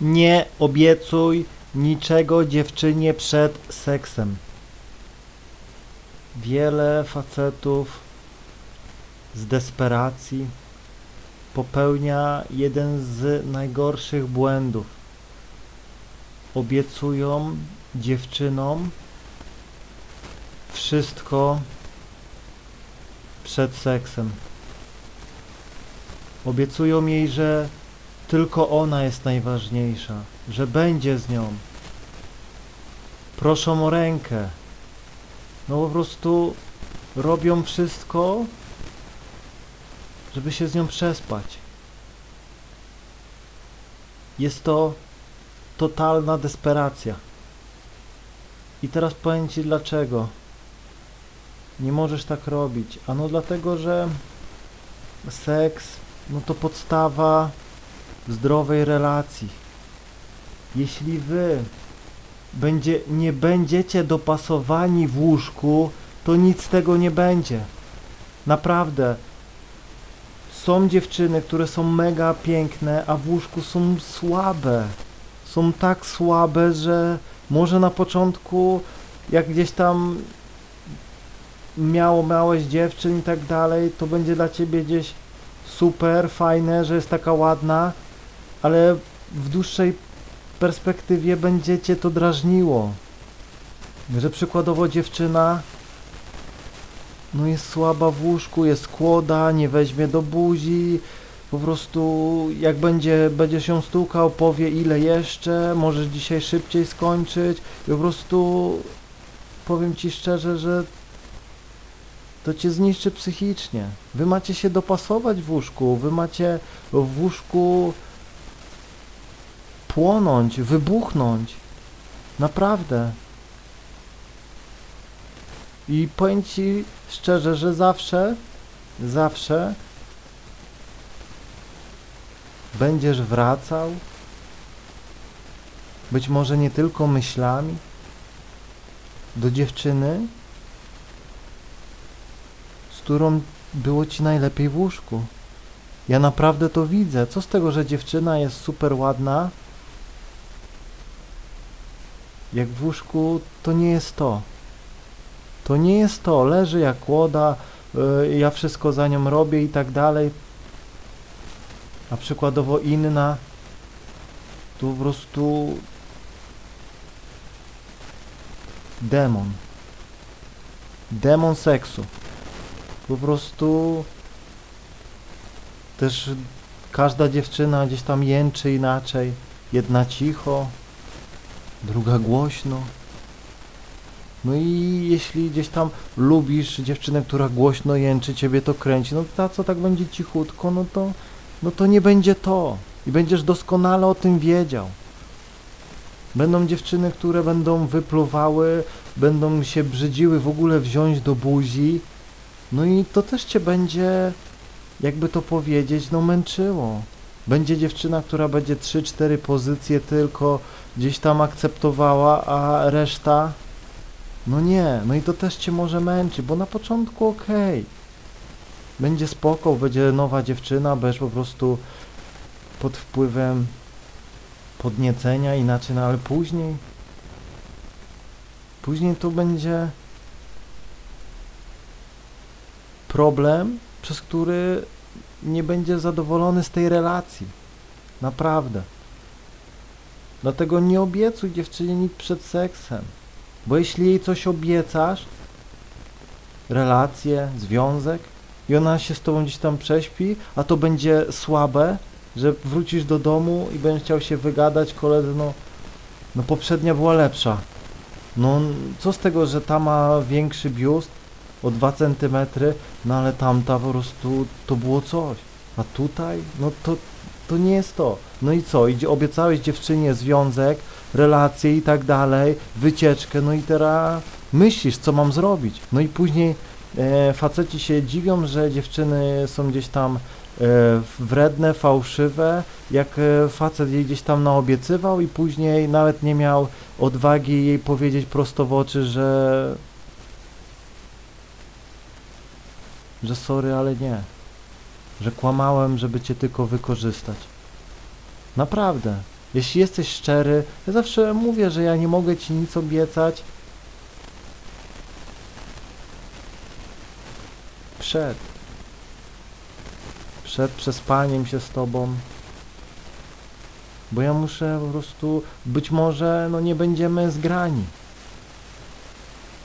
Nie obiecuj niczego dziewczynie przed seksem. Wiele facetów z desperacji popełnia jeden z najgorszych błędów. Obiecują dziewczynom wszystko przed seksem. Obiecują jej, że tylko ona jest najważniejsza, że będzie z nią. Proszą o rękę. No po prostu robią wszystko, żeby się z nią przespać. Jest to totalna desperacja. I teraz powiem Ci dlaczego. Nie możesz tak robić. Ano dlatego, że seks no to podstawa zdrowej relacji. Jeśli wy będzie, nie będziecie dopasowani w łóżku, to nic z tego nie będzie. Naprawdę. Są dziewczyny, które są mega piękne, a w łóżku są słabe. Są tak słabe, że może na początku, jak gdzieś tam miało małeś dziewczyn i tak dalej, to będzie dla ciebie gdzieś super, fajne, że jest taka ładna, ale w dłuższej perspektywie będzie cię to drażniło. Że przykładowo dziewczyna no jest słaba w łóżku, jest kłoda, nie weźmie do buzi, po prostu jak będzie, będzie się stukał, powie ile jeszcze, możesz dzisiaj szybciej skończyć i po prostu powiem ci szczerze, że to cię zniszczy psychicznie. Wy macie się dopasować w łóżku, wy macie w łóżku płonąć, wybuchnąć. Naprawdę. I powiem ci szczerze, że zawsze, zawsze będziesz wracał, być może nie tylko myślami, do dziewczyny, z którą było ci najlepiej w łóżku. Ja naprawdę to widzę. Co z tego, że dziewczyna jest super ładna, jak w łóżku to nie jest to. To nie jest to. Leży jak łoda, yy, ja wszystko za nią robię i tak dalej. A przykładowo inna, to po prostu demon. Demon seksu. Po prostu też każda dziewczyna gdzieś tam jęczy inaczej. Jedna cicho, druga głośno. No i jeśli gdzieś tam lubisz dziewczynę, która głośno jęczy, ciebie to kręci, no ta co tak będzie cichutko, no to, no to nie będzie to. I będziesz doskonale o tym wiedział. Będą dziewczyny, które będą wypluwały, będą się brzydziły w ogóle wziąć do buzi. No i to też cię będzie, jakby to powiedzieć, no męczyło. Będzie dziewczyna, która będzie 3-4 pozycje tylko gdzieś tam akceptowała, a reszta no nie, no i to też cię może męczyć, bo na początku. Okay. Będzie spoko, będzie nowa dziewczyna, będziesz po prostu pod wpływem podniecenia inaczej, no ale później później to będzie problem, przez który nie będzie zadowolony z tej relacji. Naprawdę. Dlatego nie obiecuj dziewczynie nic przed seksem. Bo jeśli jej coś obiecasz, relację, związek, i ona się z tobą gdzieś tam prześpi, a to będzie słabe, że wrócisz do domu i będziesz chciał się wygadać, koledzy, no, no poprzednia była lepsza. No co z tego, że ta ma większy biust o 2 cm, no ale tamta po prostu to było coś. A tutaj, no to, to nie jest to. No i co? Idzie, obiecałeś dziewczynie związek, relacje i tak dalej, wycieczkę, no i teraz myślisz, co mam zrobić. No i później e, faceci się dziwią, że dziewczyny są gdzieś tam e, wredne, fałszywe, jak e, facet jej gdzieś tam naobiecywał i później nawet nie miał odwagi jej powiedzieć prosto w oczy, że że sorry, ale nie. Że kłamałem, żeby cię tylko wykorzystać. Naprawdę. Jeśli jesteś szczery, ja zawsze mówię, że ja nie mogę ci nic obiecać. Przed. Przed przespaniem się z tobą. Bo ja muszę po prostu, być może, no nie będziemy zgrani.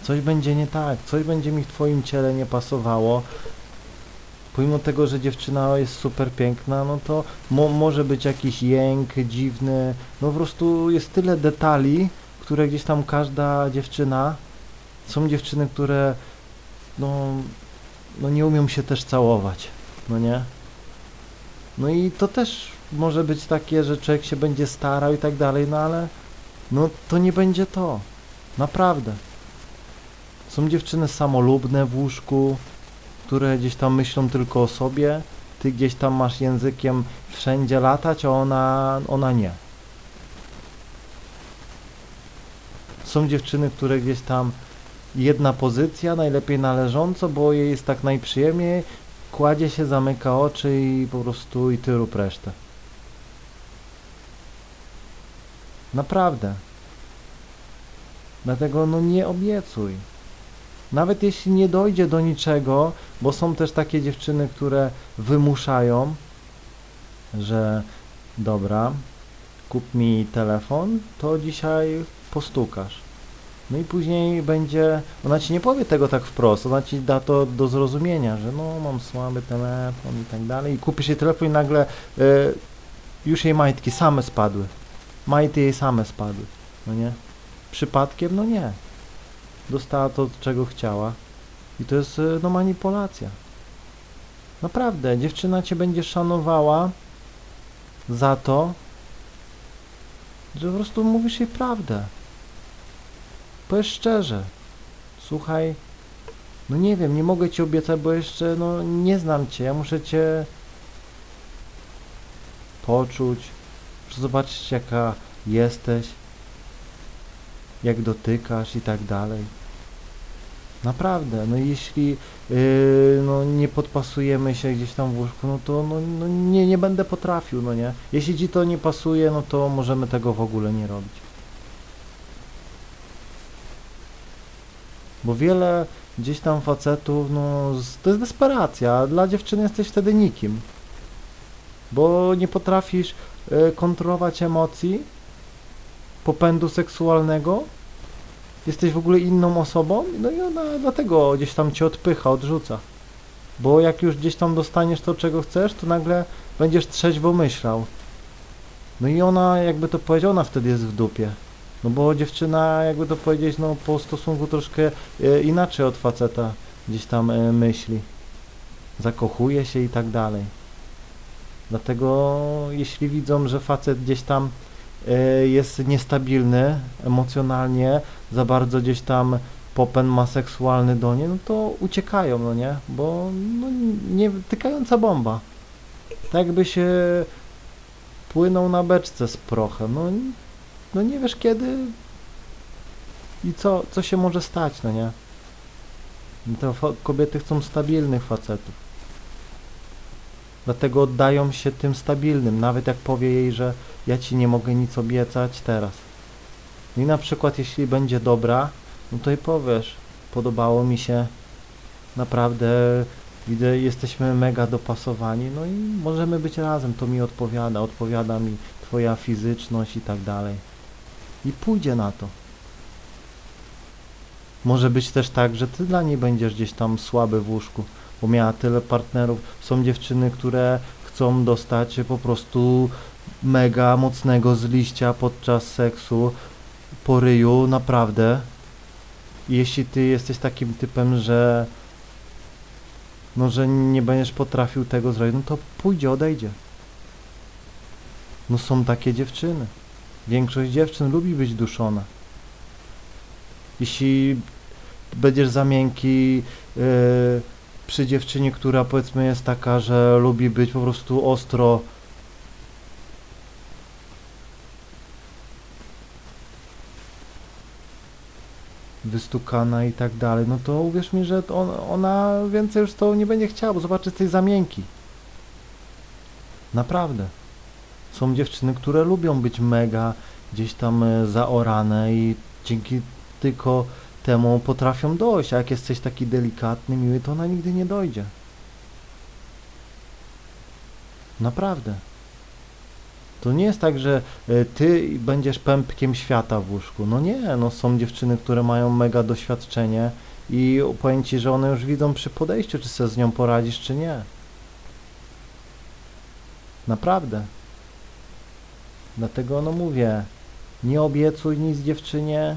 Coś będzie nie tak, coś będzie mi w twoim ciele nie pasowało. Pomimo tego, że dziewczyna jest super piękna, no to mo może być jakiś jęk dziwny. No po prostu jest tyle detali, które gdzieś tam każda dziewczyna. Są dziewczyny, które no, no nie umią się też całować, no nie? No i to też może być takie, że człowiek się będzie starał i tak dalej, no ale no to nie będzie to. Naprawdę. Są dziewczyny samolubne w łóżku, które gdzieś tam myślą tylko o sobie. Ty gdzieś tam masz językiem wszędzie latać, a ona, ona nie. Są dziewczyny, które gdzieś tam jedna pozycja, najlepiej należąco, bo jej jest tak najprzyjemniej, kładzie się, zamyka oczy i po prostu i ty rób resztę. Naprawdę. Dlatego no nie obiecuj. Nawet jeśli nie dojdzie do niczego, bo są też takie dziewczyny, które wymuszają, że dobra, kup mi telefon, to dzisiaj postukasz. No i później będzie, ona ci nie powie tego tak wprost, ona ci da to do zrozumienia, że no mam słaby telefon i tak dalej i kupisz jej telefon i nagle y, już jej majtki same spadły. Majty jej same spadły, no nie? Przypadkiem? No nie. Dostała to, czego chciała i to jest y, no manipulacja. Naprawdę, dziewczyna cię będzie szanowała za to, że po prostu mówisz jej prawdę. Powiedz szczerze. Słuchaj, no nie wiem, nie mogę ci obiecać, bo jeszcze no nie znam cię. Ja muszę cię poczuć, zobaczyć jaka jesteś, jak dotykasz i tak dalej. Naprawdę, no jeśli yy, no, nie podpasujemy się gdzieś tam w łóżku, no to no, no, nie, nie będę potrafił, no nie. Jeśli ci to nie pasuje, no to możemy tego w ogóle nie robić. Bo wiele gdzieś tam facetów, no to jest desperacja, dla dziewczyny jesteś wtedy nikim. Bo nie potrafisz y, kontrolować emocji, popędu seksualnego, jesteś w ogóle inną osobą, no i ona dlatego gdzieś tam cię odpycha, odrzuca. Bo jak już gdzieś tam dostaniesz to, czego chcesz, to nagle będziesz trzeźwo myślał. No i ona, jakby to powiedział, ona wtedy jest w dupie. No bo dziewczyna, jakby to powiedzieć, no po stosunku troszkę e, inaczej od faceta gdzieś tam e, myśli. Zakochuje się i tak dalej. Dlatego jeśli widzą, że facet gdzieś tam jest niestabilny emocjonalnie, za bardzo gdzieś tam popęd ma seksualny do niej, no to uciekają, no nie? Bo no, nie tykająca bomba. Tak jakby się płynął na beczce z prochem. No, no nie wiesz kiedy i co, co się może stać, no nie? To fa- kobiety chcą stabilnych facetów. Dlatego oddają się tym stabilnym, nawet jak powie jej, że ja ci nie mogę nic obiecać teraz. No I na przykład jeśli będzie dobra, no to i powiesz, podobało mi się, naprawdę widzę, jesteśmy mega dopasowani, no i możemy być razem, to mi odpowiada, odpowiada mi twoja fizyczność i tak dalej. I pójdzie na to. Może być też tak, że ty dla niej będziesz gdzieś tam słaby w łóżku, bo miała tyle partnerów. Są dziewczyny, które chcą dostać po prostu mega mocnego z liścia podczas seksu po ryju, naprawdę. Jeśli ty jesteś takim typem, że no, że nie będziesz potrafił tego zrobić, no to pójdzie, odejdzie. No są takie dziewczyny. Większość dziewczyn lubi być duszona. Jeśli będziesz za miękki yy, przy dziewczynie, która powiedzmy jest taka, że lubi być po prostu ostro wystukana i tak dalej, no to uwierz mi, że on, ona więcej już to nie będzie chciała, bo zobaczy, jesteś za. Naprawdę. Są dziewczyny, które lubią być mega gdzieś tam e, zaorane i dzięki tylko temu potrafią dojść, a jak jesteś taki delikatny, miły, to ona nigdy nie dojdzie. Naprawdę. To nie jest tak, że e, ty będziesz pępkiem świata w łóżku. No nie, no są dziewczyny, które mają mega doświadczenie i powiem ci, że one już widzą przy podejściu, czy sobie z nią poradzisz, czy nie. Naprawdę. Dlatego no mówię, nie obiecuj nic dziewczynie,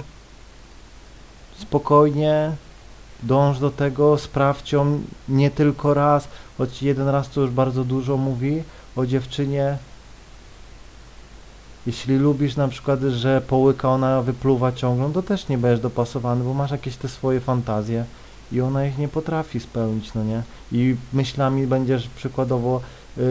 spokojnie, dąż do tego, sprawdź ją nie tylko raz, choć jeden raz to już bardzo dużo mówi o dziewczynie. Jeśli lubisz na przykład, że połyka ona wypluwa ciągle, to też nie będziesz dopasowany, bo masz jakieś te swoje fantazje i ona ich nie potrafi spełnić, no nie? I myślami będziesz przykładowo,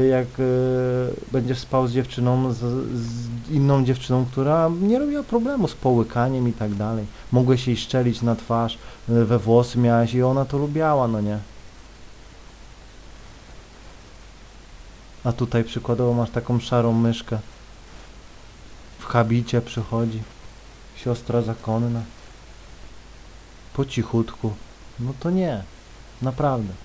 jak y, będziesz spał z dziewczyną, z, z inną dziewczyną, która nie robiła problemu z połykaniem i tak dalej. Mogłeś jej szczelić na twarz, y, we włosy miałeś i ona to lubiała, no nie? A tutaj przykładowo masz taką szarą myszkę. W habicie przychodzi. Siostra zakonna. Po cichutku. No to nie. Naprawdę.